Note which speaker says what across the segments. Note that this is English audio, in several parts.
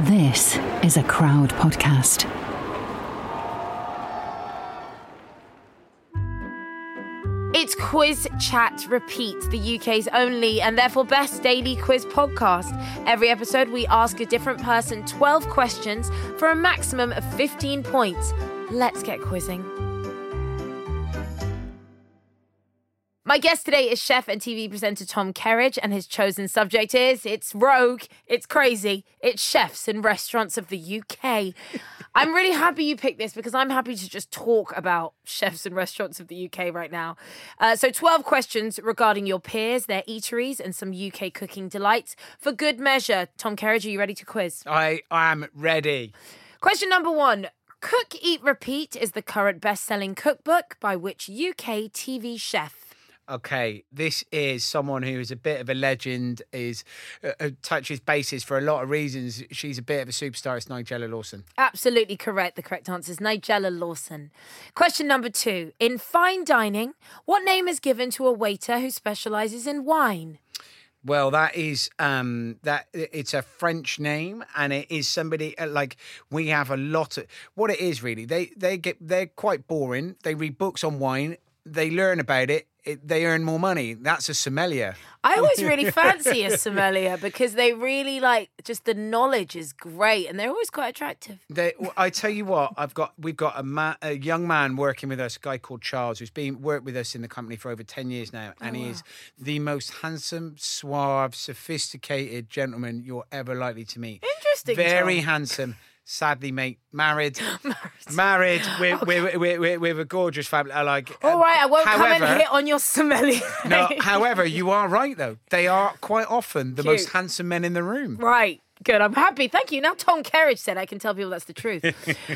Speaker 1: This is a crowd podcast.
Speaker 2: It's Quiz Chat Repeat, the UK's only and therefore best daily quiz podcast. Every episode, we ask a different person 12 questions for a maximum of 15 points. Let's get quizzing. My guest today is chef and TV presenter Tom Kerridge, and his chosen subject is it's rogue, it's crazy, it's chefs in restaurants of the UK. I'm really happy you picked this because I'm happy to just talk about chefs and restaurants of the UK right now. Uh, so, 12 questions regarding your peers, their eateries, and some UK cooking delights. For good measure, Tom Kerridge, are you ready to quiz?
Speaker 3: I am ready.
Speaker 2: Question number one Cook, Eat, Repeat is the current best selling cookbook by which UK TV chef?
Speaker 3: Okay, this is someone who is a bit of a legend, is uh, uh, touches bases for a lot of reasons. She's a bit of a superstar. It's Nigella Lawson.
Speaker 2: Absolutely correct. The correct answer is Nigella Lawson. Question number two. In fine dining, what name is given to a waiter who specializes in wine?
Speaker 3: Well, that is um that it's a French name, and it is somebody uh, like we have a lot of what it is really. They they get they're quite boring. They read books on wine. They learn about it. it they earn more money. That's a sommelier.
Speaker 2: I always really fancy a sommelier because they really like just the knowledge is great and they're always quite attractive.
Speaker 3: They, well, I tell you what, I've got we've got a, ma- a young man working with us, a guy called Charles, who's been worked with us in the company for over ten years now, and oh, he is the most handsome, suave, sophisticated gentleman you're ever likely to meet.
Speaker 2: Interesting,
Speaker 3: very
Speaker 2: Tom.
Speaker 3: handsome. Sadly, mate, married, married, with, with, with, with a gorgeous family. I like.
Speaker 2: All right, I won't come and hit on your sommelier.
Speaker 3: No, however, you are right though. They are quite often the most handsome men in the room.
Speaker 2: Right. Good. I'm happy. Thank you. Now Tom Kerridge said I can tell people that's the truth.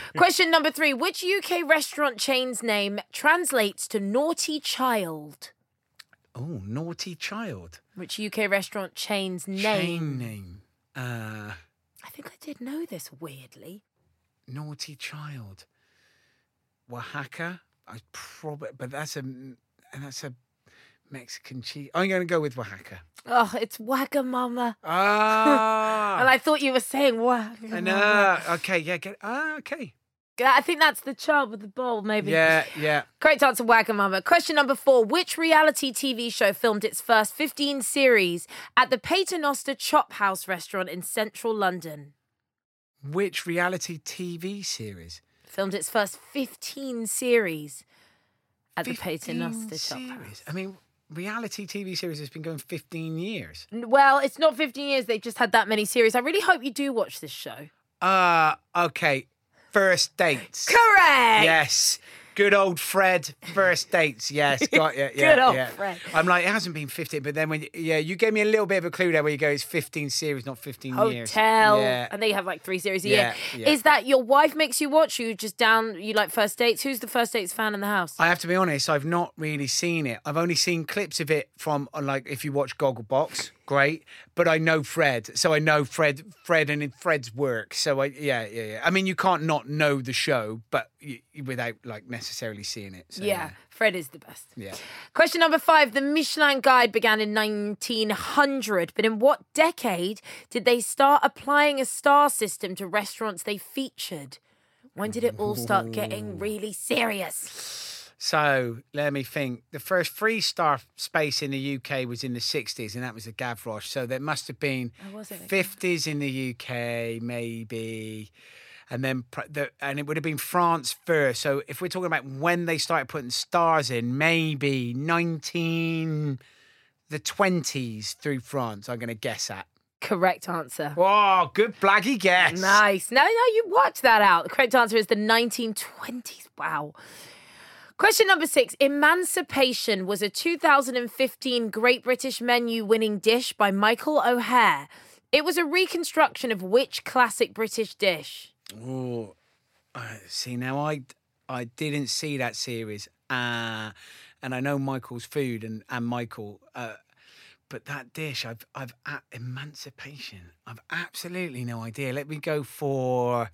Speaker 2: Question number three. Which UK restaurant chain's name translates to naughty child?
Speaker 3: Oh, naughty child.
Speaker 2: Which UK restaurant chain's name?
Speaker 3: Chain name. Uh,
Speaker 2: I think I did know this weirdly.
Speaker 3: naughty child. Oaxaca. I probably, but that's a and that's a Mexican cheese. I'm going to go with Oaxaca.
Speaker 2: Oh, it's Wagamama.
Speaker 3: Ah,
Speaker 2: And I thought you were saying Wagamama.
Speaker 3: I know. Okay, yeah, get. Ah, okay.
Speaker 2: I think that's the child with the bowl, maybe.
Speaker 3: Yeah, yeah.
Speaker 2: Correct answer, Wagamama. Question number four. Which reality TV show filmed its first 15 series at the Paternoster Chop House restaurant in central London?
Speaker 3: Which reality TV series?
Speaker 2: Filmed its first 15 series at the
Speaker 3: 15
Speaker 2: Paternoster Chop. House.
Speaker 3: I mean, reality TV series has been going 15 years.
Speaker 2: Well, it's not 15 years. They've just had that many series. I really hope you do watch this show.
Speaker 3: Uh, okay. First dates.
Speaker 2: Correct.
Speaker 3: Yes. Good old Fred, first dates. Yes, got you. Yeah,
Speaker 2: Good old
Speaker 3: yeah.
Speaker 2: Fred.
Speaker 3: I'm like, it hasn't been 15, but then when, you, yeah, you gave me a little bit of a clue there where you go, it's 15 series, not 15 years.
Speaker 2: Hotel,
Speaker 3: Yeah.
Speaker 2: and they have like three series a
Speaker 3: Yeah,
Speaker 2: year.
Speaker 3: yeah.
Speaker 2: Is that your wife makes you watch? You just down? You like first dates? Who's the first dates fan in the house?
Speaker 3: I have to be honest, I've not really seen it. I've only seen clips of it from, uh, like, if you watch Gogglebox, great. But I know Fred, so I know Fred, Fred and Fred's work. So I, yeah, yeah, yeah. I mean, you can't not know the show, but you, without like necessarily seeing it. So,
Speaker 2: yeah, Fred is the best.
Speaker 3: yeah.
Speaker 2: Question number five. The Michelin Guide began in 1900, but in what decade did they start applying a star system to restaurants they featured? When did it all start getting really serious?
Speaker 3: So let me think. The first three star space in the UK was in the 60s, and that was the Gavroche. So there must have been
Speaker 2: Oh, it?
Speaker 3: 50s in the UK, maybe. And then, the, and it would have been France first. So if we're talking about when they started putting stars in, maybe 19, the 20s through France, I'm going to guess at.
Speaker 2: Correct answer.
Speaker 3: Oh, good blaggy guess.
Speaker 2: Nice. No, no, you worked that out. The correct answer is the 1920s. Wow. Question number six Emancipation was a 2015 Great British Menu winning dish by Michael O'Hare. It was a reconstruction of which classic British dish?
Speaker 3: Oh, see now I I didn't see that series, uh, and I know Michael's food and and Michael, uh, but that dish I've I've at emancipation. I've absolutely no idea. Let me go for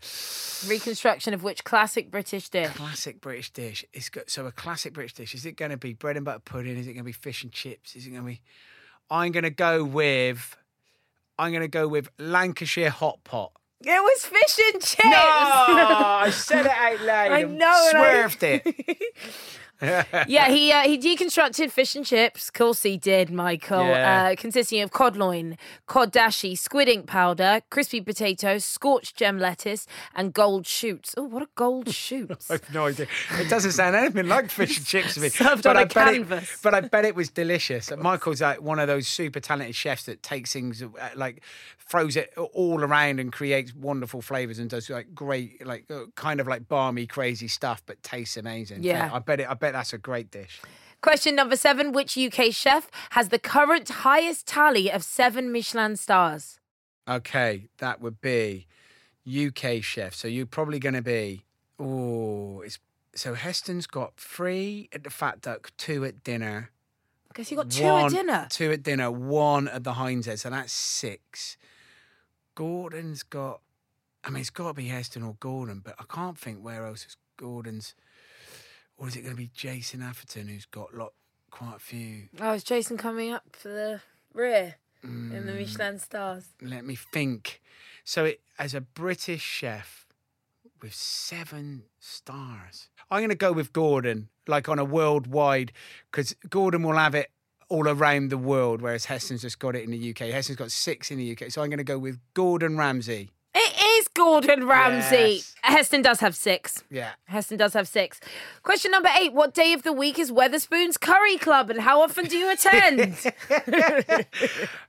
Speaker 2: Reconstruction of which classic British dish?
Speaker 3: classic British dish. It's got so a classic British dish. Is it going to be bread and butter pudding? Is it going to be fish and chips? Is it going to be? I'm going to go with. I'm going to go with Lancashire hot pot.
Speaker 2: It was fish and chips.
Speaker 3: No, I said it out loud.
Speaker 2: I know, and I-
Speaker 3: Swerved it.
Speaker 2: yeah, he uh, he deconstructed fish and chips. Of course he did, Michael.
Speaker 3: Yeah.
Speaker 2: Uh, consisting of cod loin, cod dashi, squid ink powder, crispy potatoes, scorched gem lettuce, and gold shoots. Oh, what a gold shoots!
Speaker 3: I've no idea. It doesn't sound anything like fish and chips to me.
Speaker 2: Served
Speaker 3: but
Speaker 2: on a
Speaker 3: I bet
Speaker 2: canvas.
Speaker 3: It, but I bet it was delicious. Michael's like one of those super talented chefs that takes things uh, like throws it all around and creates wonderful flavors and does like great, like uh, kind of like balmy, crazy stuff, but tastes amazing.
Speaker 2: Yeah.
Speaker 3: I bet it. I bet that's a great dish.
Speaker 2: Question number seven: Which UK chef has the current highest tally of seven Michelin stars?
Speaker 3: Okay, that would be UK chef. So you're probably going to be. Oh, it's so Heston's got three at the Fat Duck, two at dinner.
Speaker 2: Guess you got two
Speaker 3: one,
Speaker 2: at dinner.
Speaker 3: Two at dinner, one at the Hinds Head, so that's six. Gordon's got, I mean, it's got to be Heston or Gordon, but I can't think where else is Gordon's. Or is it going to be Jason Atherton who's got lot, quite a few?
Speaker 2: Oh, is Jason coming up for the rear in
Speaker 3: Mm.
Speaker 2: the Michelin stars?
Speaker 3: Let me think. So, it, as a British chef with seven stars, I'm going to go with Gordon, like on a worldwide, because Gordon will have it all around the world, whereas Heston's just got it in the UK. Heston's got six in the UK. So, I'm going to go with Gordon Ramsay.
Speaker 2: It is Gordon Ramsay.
Speaker 3: Yes.
Speaker 2: Heston does have six.
Speaker 3: Yeah.
Speaker 2: Heston does have six. Question number eight What day of the week is Wetherspoon's Curry Club and how often do you attend?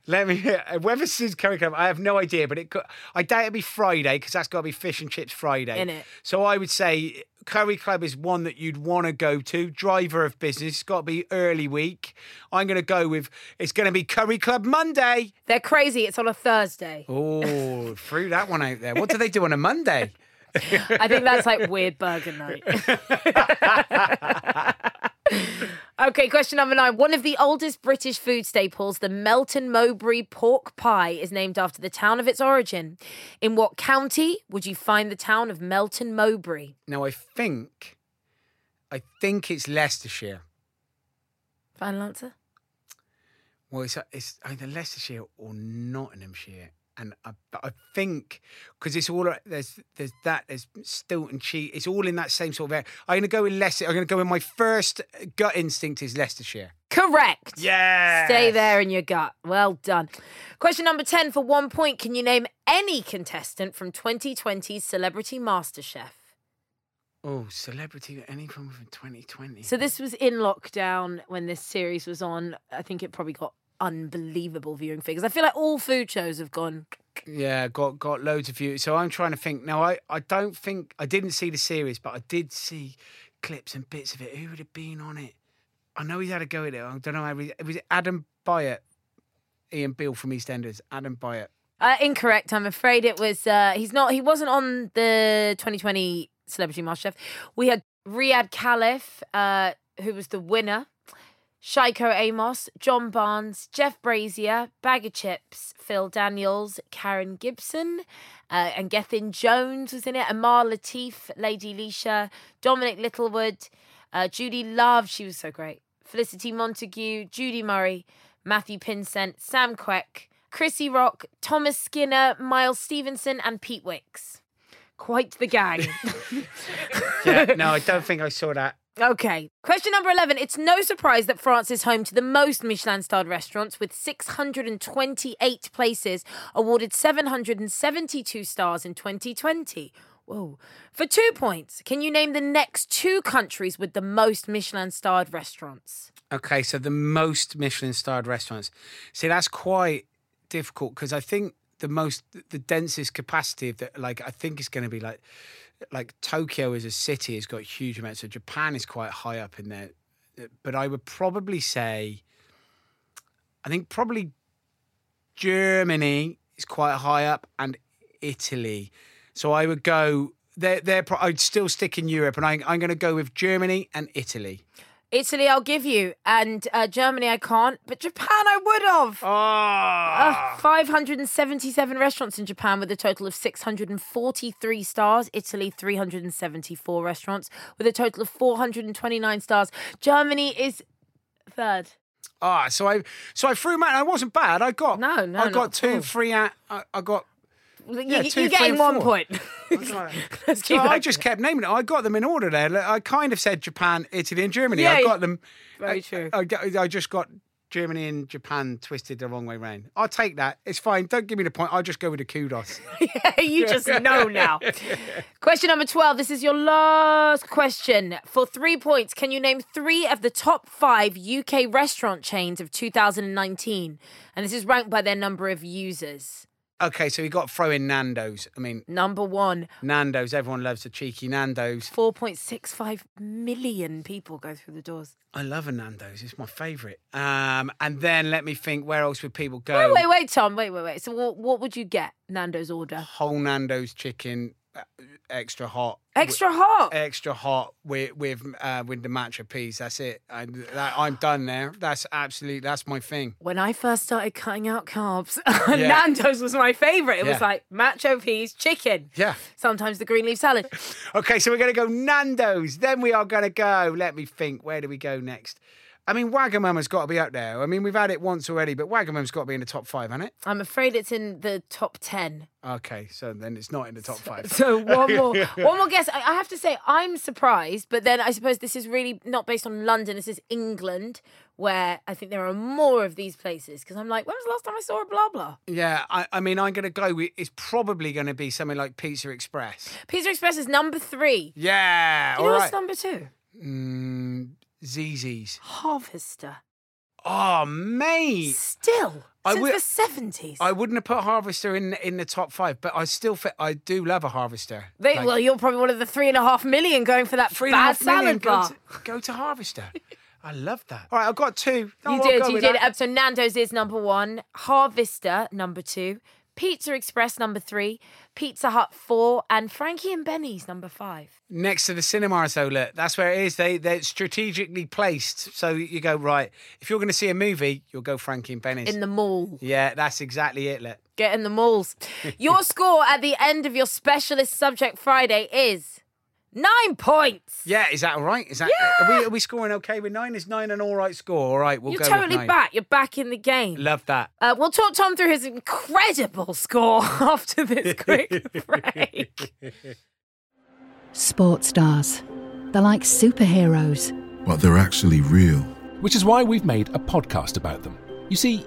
Speaker 3: Let me. Uh, Whether Sid's Curry Club, I have no idea, but it. Could, I doubt it'd be Friday because that's got to be Fish and Chips Friday.
Speaker 2: Innit.
Speaker 3: So I would say Curry Club is one that you'd want to go to. Driver of business, it's got to be early week. I'm going to go with. It's going to be Curry Club Monday.
Speaker 2: They're crazy. It's on a Thursday.
Speaker 3: Oh, threw that one out there. What do they do on a Monday?
Speaker 2: I think that's like weird burger night. okay, question number nine. One of the oldest British food staples, the Melton Mowbray pork pie, is named after the town of its origin. In what county would you find the town of Melton Mowbray?
Speaker 3: Now I think, I think it's Leicestershire.
Speaker 2: Final answer?
Speaker 3: Well, it's it's either Leicestershire or Nottinghamshire, and I, I think because it's all uh, there's there's that there's Stilton cheese. It's all in that same sort of area. I'm going to go with Leicester. I'm going to go with my first uh, gut instinct is Leicestershire.
Speaker 2: Correct.
Speaker 3: Yeah.
Speaker 2: Stay there in your gut. Well done. Question number 10 for one point. Can you name any contestant from 2020's Celebrity MasterChef?
Speaker 3: Oh, celebrity anyone from 2020.
Speaker 2: So this was in lockdown when this series was on. I think it probably got unbelievable viewing figures. I feel like all food shows have gone.
Speaker 3: Yeah, got got loads of views. So I'm trying to think. Now I I don't think I didn't see the series, but I did see clips and bits of it. Who would have been on it? I know he's had a go at it. I don't know. How he, was it Adam Byatt, Ian Beale from EastEnders? Adam Byatt.
Speaker 2: Uh, incorrect. I'm afraid it was. Uh, he's not. He wasn't on the 2020 Celebrity MasterChef. We had Riyadh Khalaf, uh, who was the winner. Shaiko Amos, John Barnes, Jeff Brazier, Baga Chipz, Phil Daniels, Karen Gibson, uh, and Gethin Jones was in it. Amar Latif, Lady Leshurr, Dominic Littlewood, uh, Judi Love, she was so great. Felicity Montagu, Judy Murray, Matthew Pinsent, Sam Quek, Chrissy Rock, Thomas Skinner, Myles Stephenson, and Pete Wicks. Quite the gang.
Speaker 3: Yeah, no, I don't think I saw that.
Speaker 2: Okay. Question number 11. It's no surprise that France is home to the most Michelin starred restaurants with 628 places, awarded 772 stars in 2020. Whoa. For two points, can you name the next two countries with the most Michelin starred restaurants?
Speaker 3: Okay, so the most Michelin starred restaurants. See, that's quite difficult because I think the most the densest capacity of the like I think it's going to be like like Tokyo as a city has got huge amounts. So Japan is quite high up in there, but I would probably say, I think probably Germany is quite high up and Italy. So I would go. They're, they're, I'd still stick in Europe, and I, I'm going to go with Germany and Italy.
Speaker 2: Italy, I'll give you, and uh, Germany, I can't, but Japan, I would have.
Speaker 3: Oh,
Speaker 2: Uh, 577 restaurants in Japan with a total of 643 stars. Italy, 374 restaurants with a total of 429 stars. Germany is third.
Speaker 3: Ah, so I so I threw man. I wasn't bad. I got
Speaker 2: No, no,
Speaker 3: I got two, three. Out, I, I got.
Speaker 2: You,
Speaker 3: Yeah, two,
Speaker 2: you're getting one
Speaker 3: four.
Speaker 2: point.
Speaker 3: So I just kept naming it. I got them in order there. I kind of said Japan, Italy, and Germany.
Speaker 2: Yeah,
Speaker 3: I got them.
Speaker 2: Very
Speaker 3: I,
Speaker 2: true.
Speaker 3: I, got- I just got Germany and Japan twisted the wrong way round. I'll take that. It's fine. Don't give me the point. I'll just go with the kudos.
Speaker 2: Yeah, you just know now. question number 12. This is your last question. For three points, can you name three of the top five UK restaurant chains of 2019? And this is ranked by their number of users.
Speaker 3: Okay, so we got to throw in Nando's. I mean,
Speaker 2: Number one,
Speaker 3: Nando's. Everyone loves a cheeky Nando's.
Speaker 2: 4.65 million people go through the doors.
Speaker 3: I love a Nando's. It's my favourite. Um, and then let me think. Where else would people go?
Speaker 2: Wait, wait, wait, Tom. Wait, wait, wait. So, what, what would you get? Nando's order.
Speaker 3: Whole Nando's chicken, extra hot.
Speaker 2: Extra hot.
Speaker 3: extra hot with with uh, with the macho peas. That's it. I, that, I'm done there. That's absolutely that's my thing.
Speaker 2: When I first started cutting out carbs, Nando's was my favorite. It was like macho peas, chicken.
Speaker 3: Yeah.
Speaker 2: Sometimes the green leaf salad.
Speaker 3: Okay, so we're gonna go Nando's. Then we are gonna go. Let me think. Where do we go next? I mean, Wagamama's got to be up there. I mean, we've had it once already, but Wagamama's got to be in the top five, hasn't it?
Speaker 2: I'm afraid it's in the top 10.
Speaker 3: Okay, so then it's not in the top five.
Speaker 2: So one more, one more guess. I I have to say, I'm surprised, but then I suppose this is really not based on London. This is England, where I think there are more of these places. Because I'm like, when was the last time I saw a blah blah?
Speaker 3: Yeah, I, I mean, I'm gonna go. with It's probably gonna be something like Pizza Express.
Speaker 2: Pizza Express is number three.
Speaker 3: Yeah,
Speaker 2: Do you
Speaker 3: all
Speaker 2: know
Speaker 3: right.
Speaker 2: what's number two?
Speaker 3: Mm, ZZ's.
Speaker 2: Harvester.
Speaker 3: Oh, mate.
Speaker 2: Still,
Speaker 3: I
Speaker 2: since
Speaker 3: would-
Speaker 2: the seventies.
Speaker 3: I wouldn't have put Harvester in in the top five, but I still fit, I do love a Harvester.
Speaker 2: They,
Speaker 3: Like,
Speaker 2: well, you're probably one of the three and a half million going for that
Speaker 3: three
Speaker 2: bad salad bar.
Speaker 3: Go to, go to Harvester. I love that. All right, I've got two.
Speaker 2: You
Speaker 3: I'll
Speaker 2: did, you did.
Speaker 3: that.
Speaker 2: So Nando's is number one, Harvester number two, Pizza Express number three, Pizza Hut four, and Frankie and Benny's number five.
Speaker 3: Next to the cinema, so look, that's where it is. They they're strategically placed. So you go right. If you're going to see a movie, you'll go Frankie and Benny's.
Speaker 2: In the mall.
Speaker 3: yeah, that's exactly it. Look.
Speaker 2: Get in the malls. Your score at the end of your specialist subject Friday is nine points.
Speaker 3: Yeah, is that all right? Is that are we are we scoring okay with nine? Is nine an all right score? All right, we'll go.
Speaker 2: You're
Speaker 3: go with
Speaker 2: totally
Speaker 3: nine.
Speaker 2: back. You're back in the game.
Speaker 3: Love that.
Speaker 2: Uh, we'll talk Tom through his incredible score after this quick break.
Speaker 1: Sports stars. They're like superheroes.
Speaker 4: but they're actually real.
Speaker 5: which is why we've made a podcast about them. You see,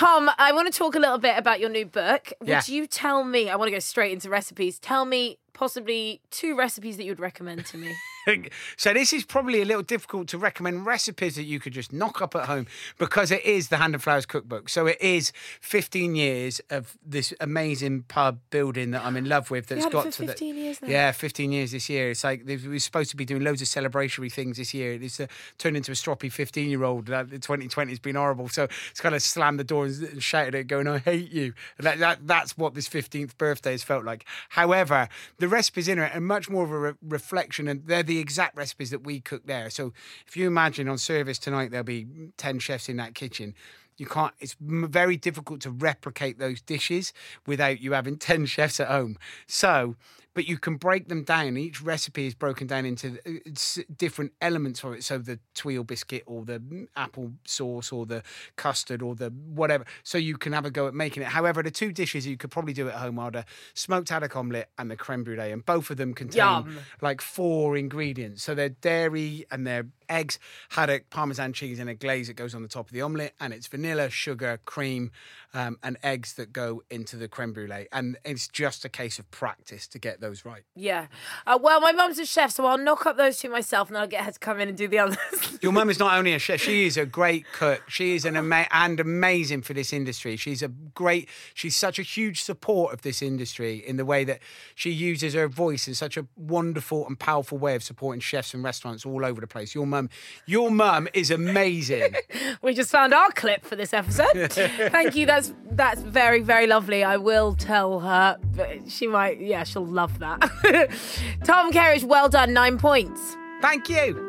Speaker 2: Tom, I want to talk a little bit about your new book. Would
Speaker 3: Yeah.
Speaker 2: you tell me? I want to go straight into recipes. Tell me possibly two recipes that you'd recommend to me.
Speaker 3: So this is probably a little difficult to recommend recipes that you could just knock up at home because it is the Hand and Flowers cookbook. So it is 15 years of this amazing pub building that I'm in love with. That's got to the-
Speaker 2: 15 years now?
Speaker 3: Yeah, 15 years this year. It's like we're supposed to be doing loads of celebratory things this year. It's uh, turned into a stroppy 15 year old. Uh, 2020 has been horrible. So it's kind of slammed the door and shouted at it, going, "I hate you." That, that that's what this 15th birthday has felt like. However, the recipes in it are much more of a re- reflection, and they're the exact recipes that we cook there. So if you imagine on service tonight, there'll be 10 chefs in that kitchen. You can't. It's very difficult to replicate those dishes without you having ten chefs at home. So, but you can break them down. Each recipe is broken down into uh, different elements of it. So the tuile biscuit or the mm, apple sauce or the custard or the whatever. So you can have a go at making it. However, the two dishes you could probably do at home are the smoked haddock omelette and the creme brulee, and both of them contain
Speaker 2: Yum.
Speaker 3: like four ingredients. So they're dairy and they're eggs, haddock, parmesan cheese, and a glaze that goes on the top of the omelette. And it's vanilla, sugar, cream, um, and eggs that go into the creme brulee. And it's just a case of practice to get those right.
Speaker 2: Yeah. Uh, well, my mum's a chef, so I'll knock up those two myself, and I'll get her to come in and do the others.
Speaker 3: Your mum is not only a chef; she is a great cook. She is an ama- and amazing for this industry. She's a great. She's such a huge support of this industry in the way that she uses her voice in such a wonderful and powerful way of supporting chefs and restaurants all over the place. Your mum, your mum is amazing.
Speaker 2: we just found our clip for this episode. Thank you. That's that's very very lovely. I will tell her. But she might. Yeah, she'll love that. Tom Kerridge, well done. Nine points.
Speaker 3: Thank you.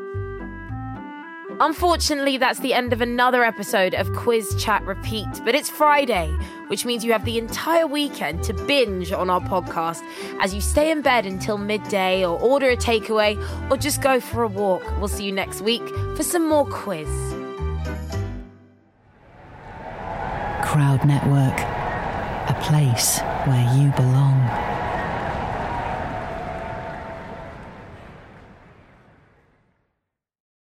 Speaker 2: Unfortunately, that's the end of another episode of Quiz Chat Repeat, but it's Friday, which means you have the entire weekend to binge on our podcast as you stay in bed until midday or order a takeaway or just go for a walk. We'll see you next week for some more quiz.
Speaker 1: Crowd Network, a place where you belong.